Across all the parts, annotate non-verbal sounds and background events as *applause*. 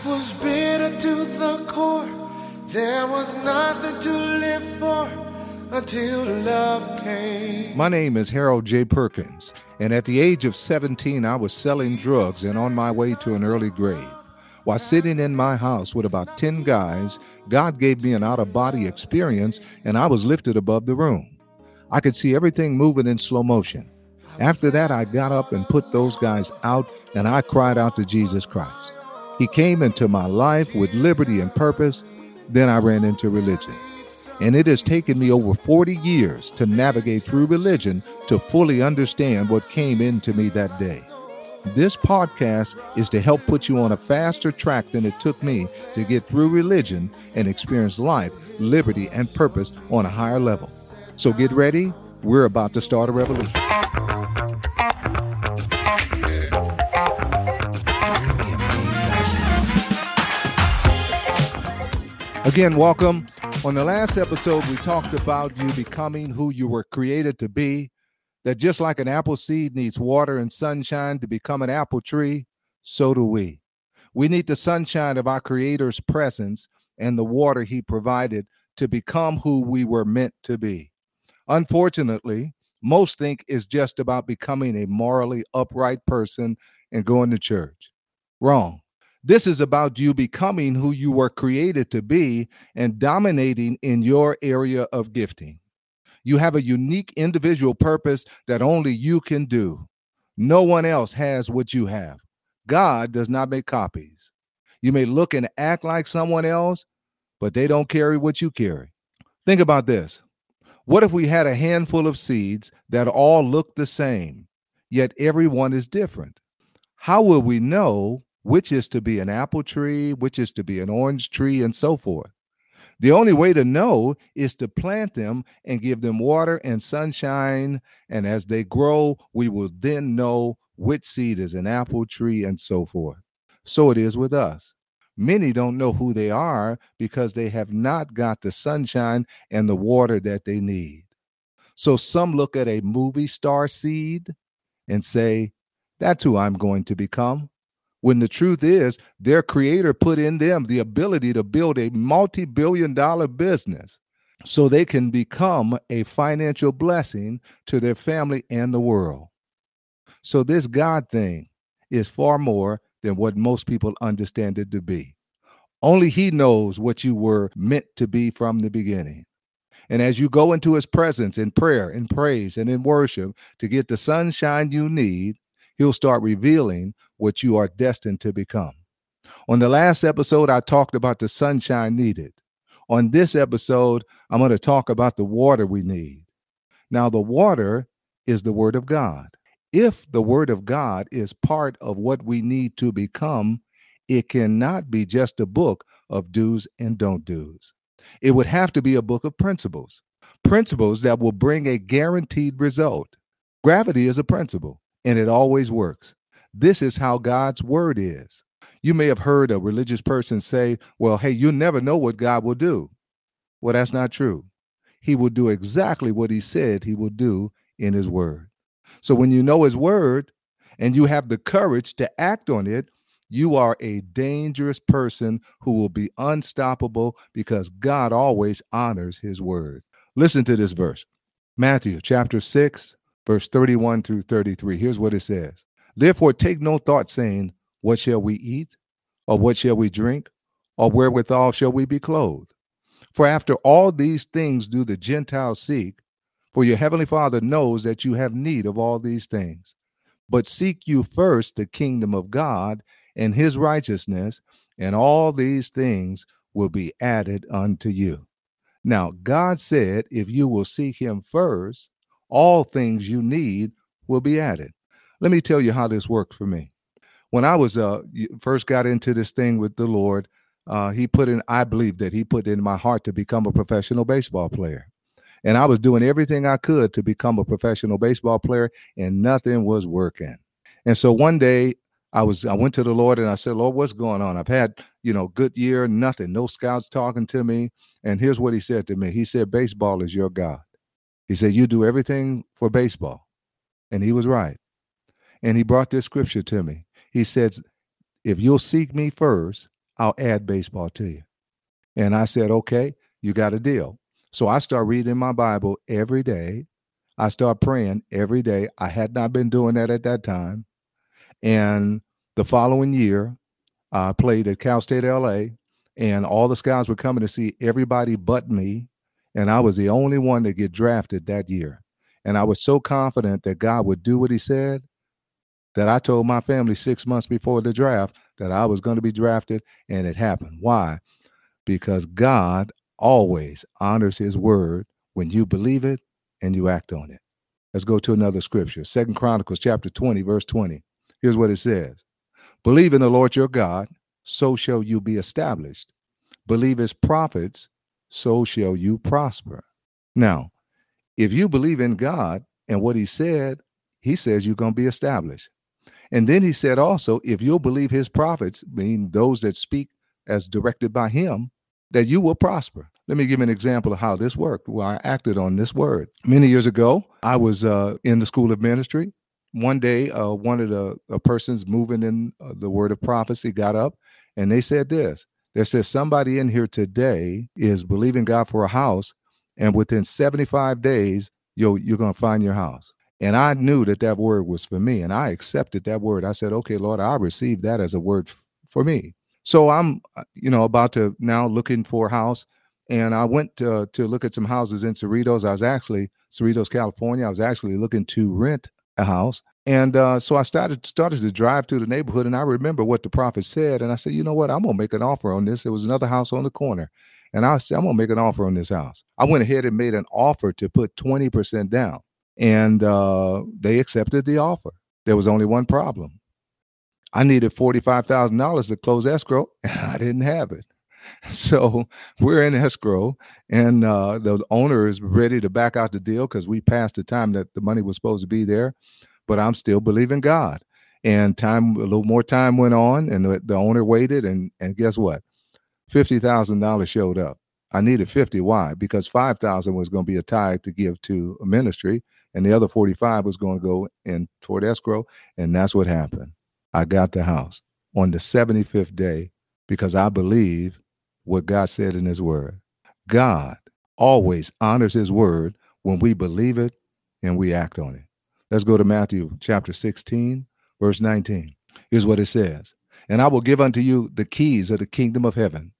Life was bitter to the core. There was nothing to live for until love came. My name is Harold J. Perkins, and at the age of 17, I was selling drugs and on my way to an early grave. While sitting in my house with about 10 guys, God gave me an out of body experience, and I was lifted above the room. I could see everything moving in slow motion. After that, I got up and put those guys out, and I cried out to Jesus Christ. He came into my life with liberty and purpose. Then I ran into religion. And it has taken me over 40 years to navigate through religion to fully understand what came into me that day. This podcast is to help put you on a faster track than it took me to get through religion and experience life, liberty, and purpose on a higher level. So get ready. We're about to start a revolution. Again, welcome. On the last episode, we talked about you becoming who you were created to be. That just like an apple seed needs water and sunshine to become an apple tree, so do we. We need the sunshine of our Creator's presence and the water He provided to become who we were meant to be. Unfortunately, most think it's just about becoming a morally upright person and going to church. Wrong. This is about you becoming who you were created to be and dominating in your area of gifting. You have a unique individual purpose that only you can do. No one else has what you have. God does not make copies. You may look and act like someone else, but they don't carry what you carry. Think about this. What if we had a handful of seeds that all look the same, yet everyone is different? How will we know which is to be an apple tree, which is to be an orange tree, and so forth. The only way to know is to plant them and give them water and sunshine. And as they grow, we will then know which seed is an apple tree and so forth. So it is with us. Many don't know who they are because they have not got the sunshine and the water that they need. So some look at a movie star seed and say, That's who I'm going to become when the truth is their creator put in them the ability to build a multi-billion dollar business so they can become a financial blessing to their family and the world. So this god thing is far more than what most people understand it to be. Only he knows what you were meant to be from the beginning. And as you go into his presence in prayer in praise and in worship to get the sunshine you need he'll start revealing what you are destined to become. On the last episode, I talked about the sunshine needed. On this episode, I'm going to talk about the water we need. Now, the water is the Word of God. If the Word of God is part of what we need to become, it cannot be just a book of do's and don't do's. It would have to be a book of principles, principles that will bring a guaranteed result. Gravity is a principle and it always works. This is how God's word is. You may have heard a religious person say, Well, hey, you never know what God will do. Well, that's not true. He will do exactly what he said he will do in his word. So when you know his word and you have the courage to act on it, you are a dangerous person who will be unstoppable because God always honors his word. Listen to this verse Matthew chapter 6, verse 31 through 33. Here's what it says Therefore, take no thought, saying, What shall we eat? Or what shall we drink? Or wherewithal shall we be clothed? For after all these things do the Gentiles seek, for your heavenly Father knows that you have need of all these things. But seek you first the kingdom of God and his righteousness, and all these things will be added unto you. Now, God said, if you will seek him first, all things you need will be added. Let me tell you how this worked for me. When I was uh first got into this thing with the Lord, uh, he put in, I believe that he put in my heart to become a professional baseball player. And I was doing everything I could to become a professional baseball player, and nothing was working. And so one day I was I went to the Lord and I said, Lord, what's going on? I've had, you know, good year, nothing, no scouts talking to me. And here's what he said to me. He said, Baseball is your God. He said, You do everything for baseball. And he was right. And he brought this scripture to me. He said, If you'll seek me first, I'll add baseball to you. And I said, okay, you got a deal. So I start reading my Bible every day. I start praying every day. I had not been doing that at that time. And the following year, I played at Cal State LA, and all the scouts were coming to see everybody but me. And I was the only one to get drafted that year. And I was so confident that God would do what he said that I told my family six months before the draft that I was going to be drafted, and it happened. Why? Because God always honors his word when you believe it and you act on it. Let's go to another scripture. Second Chronicles chapter 20, verse 20. Here's what it says. Believe in the Lord your God, so shall you be established. Believe his prophets, so shall you prosper. Now, if you believe in God and what he said, he says you're going to be established. And then he said also, if you'll believe his prophets, meaning those that speak as directed by him, that you will prosper. Let me give an example of how this worked. Well, I acted on this word. Many years ago, I was uh, in the school of ministry. One day, uh, one of the uh, persons moving in uh, the word of prophecy got up and they said this. They says Somebody in here today is believing God for a house, and within 75 days, you're, you're going to find your house. And I knew that that word was for me, and I accepted that word. I said, Okay, Lord, I received that as a word f- for me. So I'm, uh, you know, about to now looking for a house, and I went to, to look at some houses in Cerritos. I was actually Cerritos, California. I was actually looking to rent a house, and uh, so I started started to drive through the neighborhood, and I remember what the prophet said, and I said, you know what, I'm gonna make an offer on this. There was another house on the corner, and I said, I'm gonna make an offer on this house. I went ahead and made an offer to put twenty percent down, and uh, they accepted the offer. There was only one problem. I needed $45,000 to close escrow, *laughs* and I didn't have it. *laughs* So we're in escrow, and uh, the owner is ready to back out the deal because we passed the time that the money was supposed to be there. But I'm still believing God. And time, a little more time went on, and the, the owner waited, and and guess what? Fifty thousand dollars showed up. I needed fifty. Why? Because five thousand was going to be a tithe to give to a ministry, and the other forty-five was going to go in toward escrow, and that's what happened. I got the house on the 75th day because I believe what God said in his word. God always honors his word when we believe it and we act on it. Let's go to Matthew chapter 16, verse 19. Here's what it says And I will give unto you the keys of the kingdom of heaven.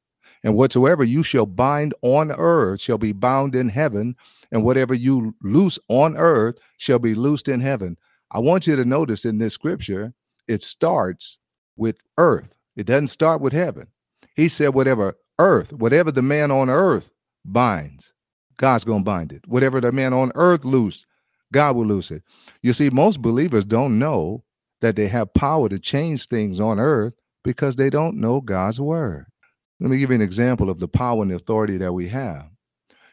And whatsoever you shall bind on earth shall be bound in heaven, and whatever you loose on earth shall be loosed in heaven. I want you to notice in this scripture, it starts with earth. It doesn't start with heaven. He said, whatever earth, whatever the man on earth binds, God's going to bind it. Whatever the man on earth loose, God will loose it. You see, most believers don't know that they have power to change things on earth because they don't know God's word. Let me give you an example of the power and the authority that we have.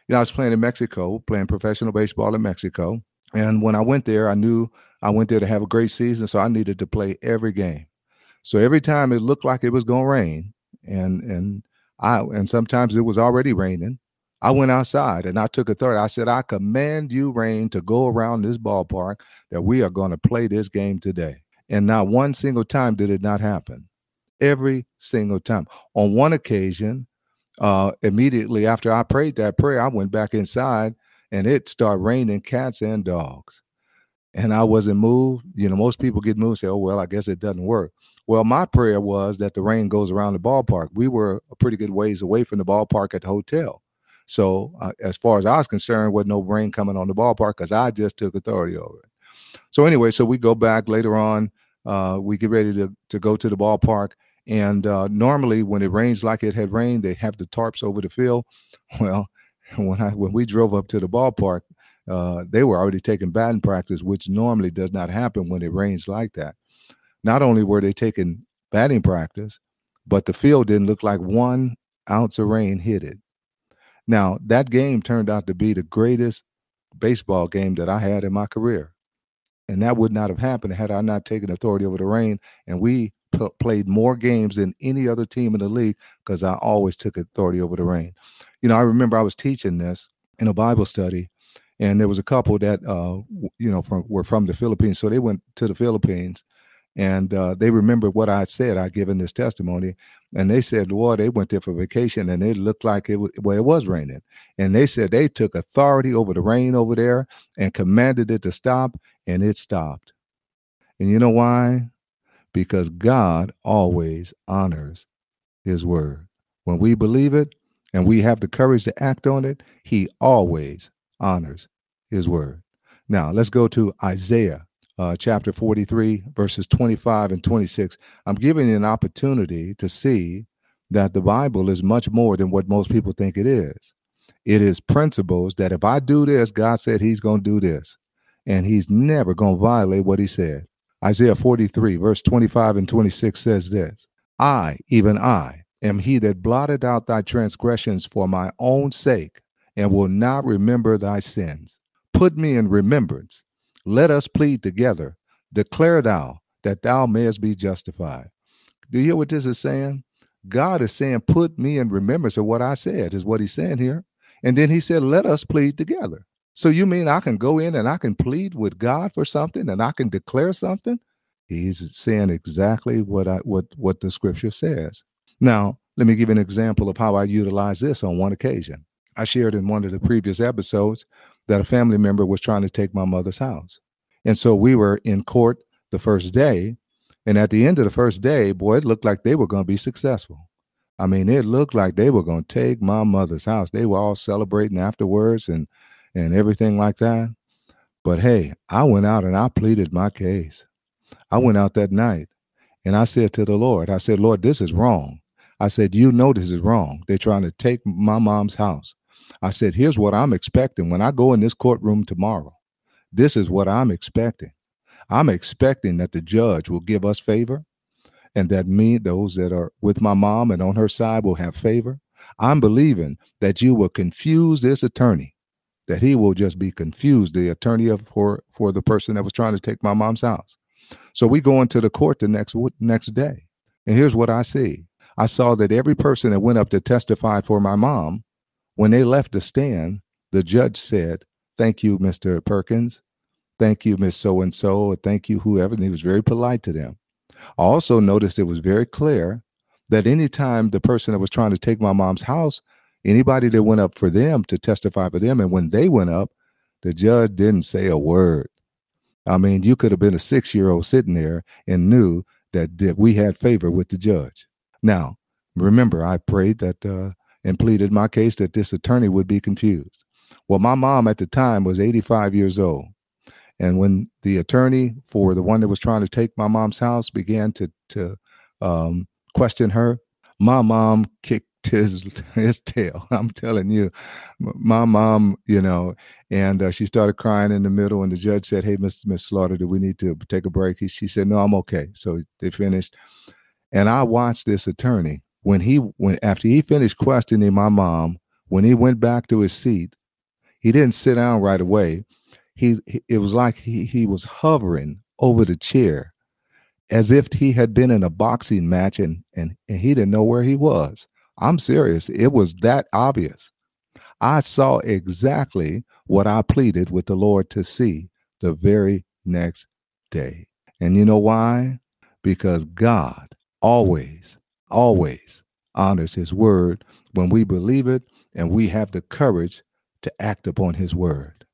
You know, I was playing in Mexico, playing professional baseball in Mexico. And when I went there, I knew I went there to have a great season, so I needed to play every game. So every time it looked like it was going to rain, and and I and sometimes it was already raining, I went outside and I took authority. I said, "I command you, rain, to go around this ballpark that we are going to play this game today." And not one single time did it not happen. Every single time. On one occasion, uh, immediately after I prayed that prayer, I went back inside and it started raining cats and dogs and I wasn't moved. You know, most people get moved and say, oh, well, I guess it doesn't work. Well, my prayer was that the rain goes around the ballpark. We were a pretty good ways away from the ballpark at the hotel. So, uh, as far as I was concerned, was no rain coming on the ballpark because I just took authority over it. So, anyway, so we go back later on. Uh, we get ready to, to go to the ballpark. And uh, normally, when it rains like it had rained, they have the tarps over the field. *laughs* Well, when I when we drove up to the ballpark, uh, they were already taking batting practice, which normally does not happen when it rains like that. Not only were they taking batting practice, but the field didn't look like one ounce of rain hit it. Now, that game turned out to be the greatest baseball game that I had in my career. And that would not have happened had I not taken authority over the rain. And we p- played more games than any other team in the league because I always took authority over the rain. You know, I remember I was teaching this in a Bible study, and there was a couple that uh, you know from were from the Philippines, so they went to the Philippines, and uh, they remembered what I said. I given this testimony, and they said, "Lord, they went there for vacation, and it looked like it was, well, it was raining." And they said they took authority over the rain over there and commanded it to stop, and it stopped. And you know why? Because God always honors His word. When we believe it and we have the courage to act on it, He always honors His word. Now let's go to Isaiah uh, chapter 43, verses 25 and 26. I'm giving you an opportunity to see that the Bible is much more than what most people think it is. It is principles that if I do this, God said He's going to do this, and He's never going to violate what He said. Isaiah 43, verse 25 and 26 says this I, even I, am He that blotted out thy transgressions for my own sake, and will not remember thy sins. Put me in remembrance let us plead together. Declare thou that thou mayest be justified. Do you hear what this is saying? God is saying, Put me in remembrance of what I said, is what he's saying here. And then he said, Let us plead together. So you mean I can go in and I can plead with God for something and I can declare something? He's saying exactly what I what what the scripture says. Now, let me give an example of how I utilize this on one occasion. I shared in one of the previous episodes that a family member was trying to take my mother's house. And so we were in court the first day. And at the end of the first day, boy, it looked like they were going to be successful. I mean, it looked like they were going to take my mother's house. They were all celebrating afterwards and and everything like that. But hey, I went out and I pleaded my case. I went out that night and I said to the Lord, I said, Lord, this is wrong. I said, You know this is wrong. They're trying to take my mom's house. I said, here's what I'm expecting when I go in this courtroom tomorrow. This is what I'm expecting. I'm expecting that the judge will give us favor and that me, those that are with my mom and on her side, will have favor. I'm believing that you will confuse this attorney, that he will just be confused, the attorney of for for the person that was trying to take my mom's house. So we go into the court the next next day, and here's what I see: I saw that every person that went up to testify for my mom when they left the stand, the judge said, Thank you, Mr. Perkins. Thank you, Miss So and so. Thank you, whoever. And he was very polite to them. I also noticed it was very clear that anytime the person that was trying to take my mom's house, anybody that went up for them to testify for them, and when they went up, the judge didn't say a word. I mean, you could have been a six year old sitting there and knew that, that we had favor with the judge. Now, remember, I prayed that uh, and pleaded my case that this attorney would be confused. Well, my mom at the time was 85 years old. And when the attorney for the one that was trying to take my mom's house began to to um, question her, my mom kicked his *laughs* his tail. *laughs* I'm telling you, my mom, you know, and uh, she started crying in the middle. And the judge said, "Hey, Miss Miss Slaughter, do we need to take a break?" She said, "No, I'm okay." So they finished, and I watched this attorney when he when after he finished questioning my mom, when he went back to his seat, he didn't sit down right away. He, he it was like he he was hovering over the chair as if he had been in a boxing match and and, and he didn't know where he was. I'm serious. It was that obvious. I saw exactly what I pleaded with the Lord to see the very next day. And you know why? Because God always always honors his word when we believe it and we have the courage to act upon his word.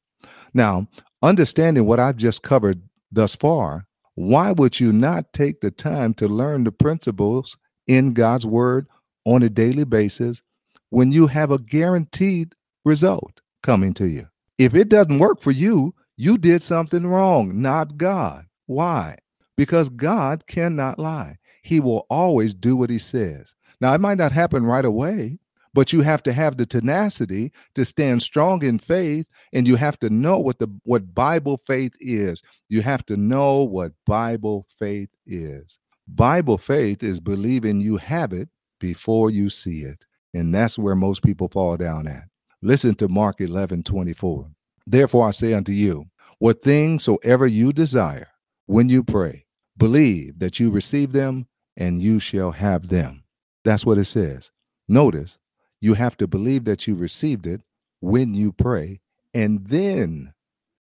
Now, understanding what I've just covered thus far, why would you not take the time to learn the principles in God's word on a daily basis when you have a guaranteed result coming to you? If it doesn't work for you, you did something wrong, not God. Why? Because God cannot lie he will always do what he says. Now, it might not happen right away, but you have to have the tenacity to stand strong in faith and you have to know what the what bible faith is. You have to know what bible faith is. Bible faith is believing you have it before you see it and that's where most people fall down at. Listen to mark 11 24 therefore i say unto you what things soever you desire when you pray believe that you receive them and you shall have them. That's what it says. Notice, you have to believe that you received it when you pray, and then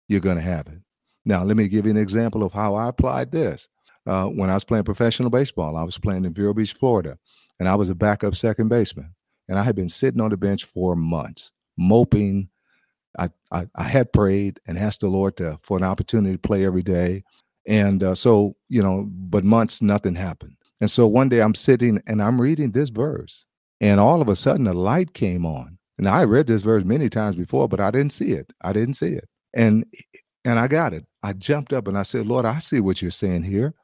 you're going to have it. Now, let me give you an example of how I applied this. uh, when I was playing professional baseball. I was playing in Vero Beach, Florida, and I was a backup second baseman. And I had been sitting on the bench for months, moping. I, I, I had prayed and asked the Lord to, for an opportunity to play every day. And uh, so, you know, but months, nothing happened. And so one day I'm sitting and I'm reading this verse, and all of a sudden a light came on. And I read this verse many times before, but I didn't see it. I didn't see it. And and I got it. I jumped up and I said, Lord, I see what you're saying here.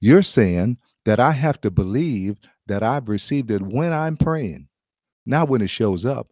You're saying that I have to believe that I've received it when I'm praying, not when it shows up.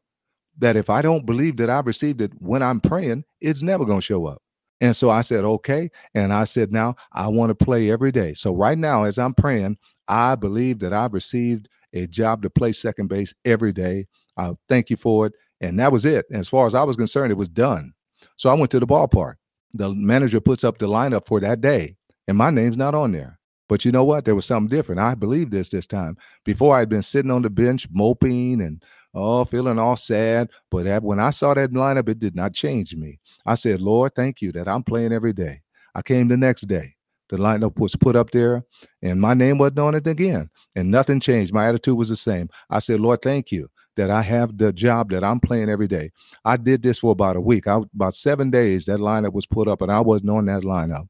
That if I don't believe that I've received it when I'm praying, it's never going to show up. And so I said, okay. And I said, now I want to play every day. So right now, as I'm praying, I believe that I've received a job to play second base every day. I thank you for it. And that was it. As far as I was concerned, it was done. So I went to the ballpark. The manager puts up the lineup for that day, and my name's not on there. But you know what? There was something different. I believe this this time. Before I'd been sitting on the bench moping and oh, feeling all sad. But when I saw that lineup, it did not change me. I said, Lord, thank you that I'm playing every day. I came the next day. The lineup was put up there, and my name wasn't on it again, and nothing changed. My attitude was the same. I said, Lord, thank you that I have the job that I'm playing every day. I did this for about a week. I about seven days that lineup was put up, and I wasn't on that lineup.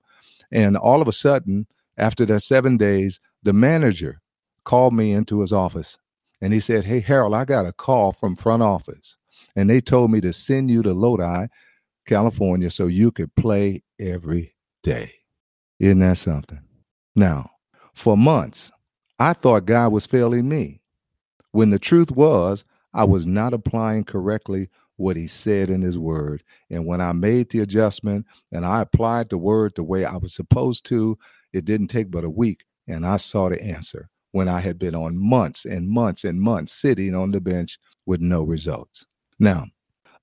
And all of a sudden, after that seven days, the manager called me into his office and he said, Hey, Harold, I got a call from front office, and they told me to send you to Lodi, California, so you could play every day. Isn't that something? Now, for months, I thought God was failing me when the truth was I was not applying correctly what he said in his word. And when I made the adjustment and I applied the word the way I was supposed to, it didn't take but a week and I saw the answer when I had been on months and months and months sitting on the bench with no results. Now,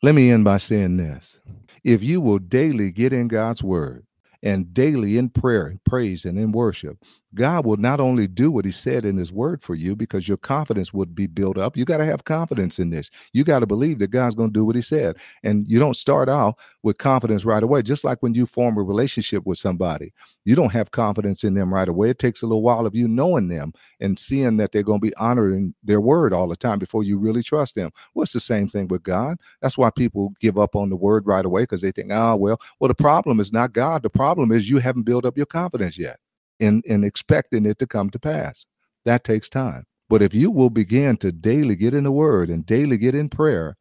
let me end by saying this. If you will daily get in God's word, and daily in prayer and praise and in worship, God will not only do what He said in His Word for you because your confidence would be built up. You got to have confidence in this. You got to believe that God's going to do what He said. And you don't start out with confidence right away. Just like when you form a relationship with somebody, you don't have confidence in them right away. It takes a little while of you knowing them and seeing that they're going to be honoring their word all the time before you really trust them. Well, it's the same thing with God. That's why people give up on the word right away because they think, oh, well, well, the problem is not God. The problem is you haven't built up your confidence yet in, in expecting it to come to pass. That takes time. But if you will begin to daily get in the word and daily get in prayer,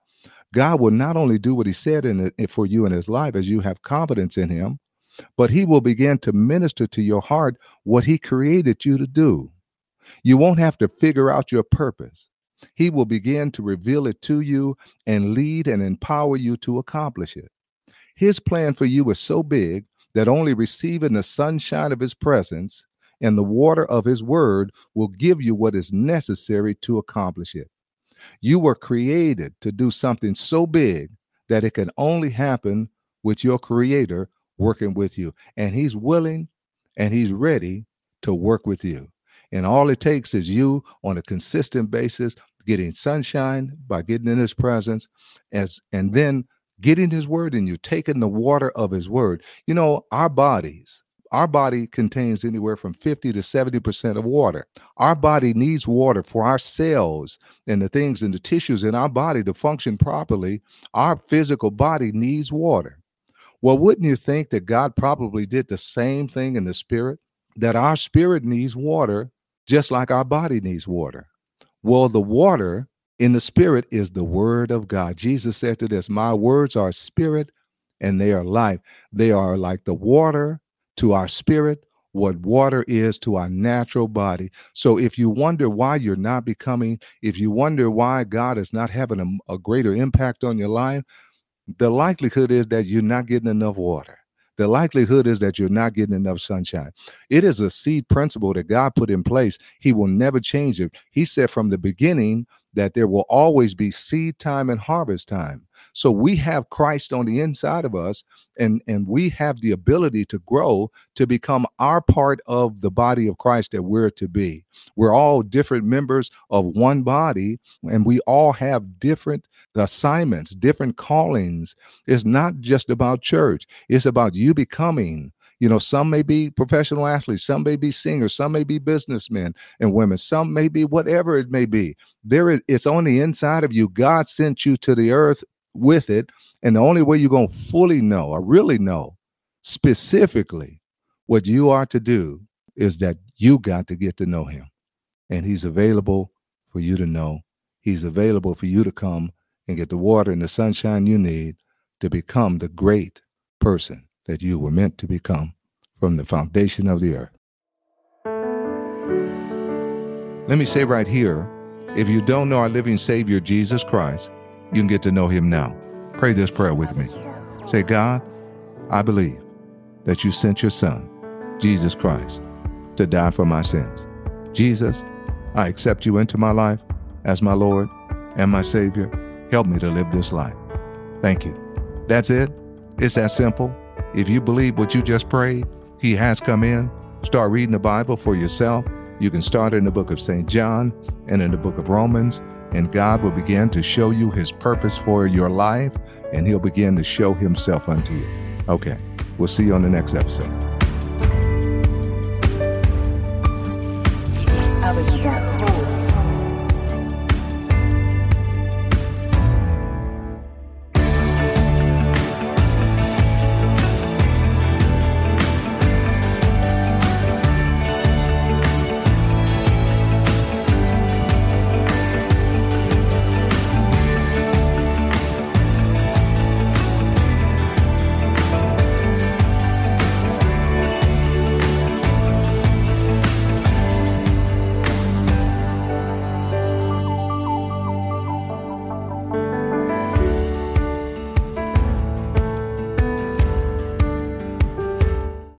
God will not only do what he said in it for you in his life as you have confidence in him, but he will begin to minister to your heart what he created you to do. You won't have to figure out your purpose. He will begin to reveal it to you and lead and empower you to accomplish it. His plan for you is so big that only receiving the sunshine of his presence and the water of his word will give you what is necessary to accomplish it. You were created to do something so big that it can only happen with your creator working with you. And he's willing and he's ready to work with you. And all it takes is you on a consistent basis getting sunshine by getting in his presence as and then getting his word in you, taking the water of his word. You know, our bodies, our body contains anywhere from 50 to 70% of water. Our body needs water for our cells and the things and the tissues in our body to function properly. Our physical body needs water. Well, wouldn't you think that God probably did the same thing in the spirit? That our spirit needs water just like our body needs water. Well, the water in the spirit is the word of God. Jesus said to this, My words are spirit and they are life. They are like the water to our spirit, what water is to our natural body. So if you wonder why you're not becoming, if you wonder why God is not having a, a greater impact on your life, the likelihood is that you're not getting enough water. The likelihood is that you're not getting enough sunshine. It is a seed principle that God put in place. He will never change it. He said from the beginning that there will always be seed time and harvest time. So we have Christ on the inside of us, and, and we have the ability to grow to become our part of the body of Christ that we're to be. We're all different members of one body, and we all have different assignments, different callings. It's not just about church, it's about you becoming You know, some may be professional athletes, some may be singers, some may be businessmen and women, some may be whatever it may be. There is it's on the inside of you. God sent you to the earth with it. And the only way you're going to fully know or really know specifically what you are to do is that you got to get to know him. And he's available for you to know. He's available for you to come and get the water and the sunshine you need to become the great person that you were meant to become from the foundation of the earth. Let me say right here if you don't know our living Savior, Jesus Christ, you can get to know him now. Pray this prayer with me. Say, God, I believe that you sent your Son, Jesus Christ, to die for my sins. Jesus, I accept you into my life as my Lord and my Savior. Help me to live this life. Thank you. That's it. It's that simple. If you believe what you just prayed, He has come in. Start reading the Bible for yourself. You can start in the book of St. John and in the book of Romans, and God will begin to show you His purpose for your life, and He'll begin to show Himself unto you. Okay, we'll see you on the next episode.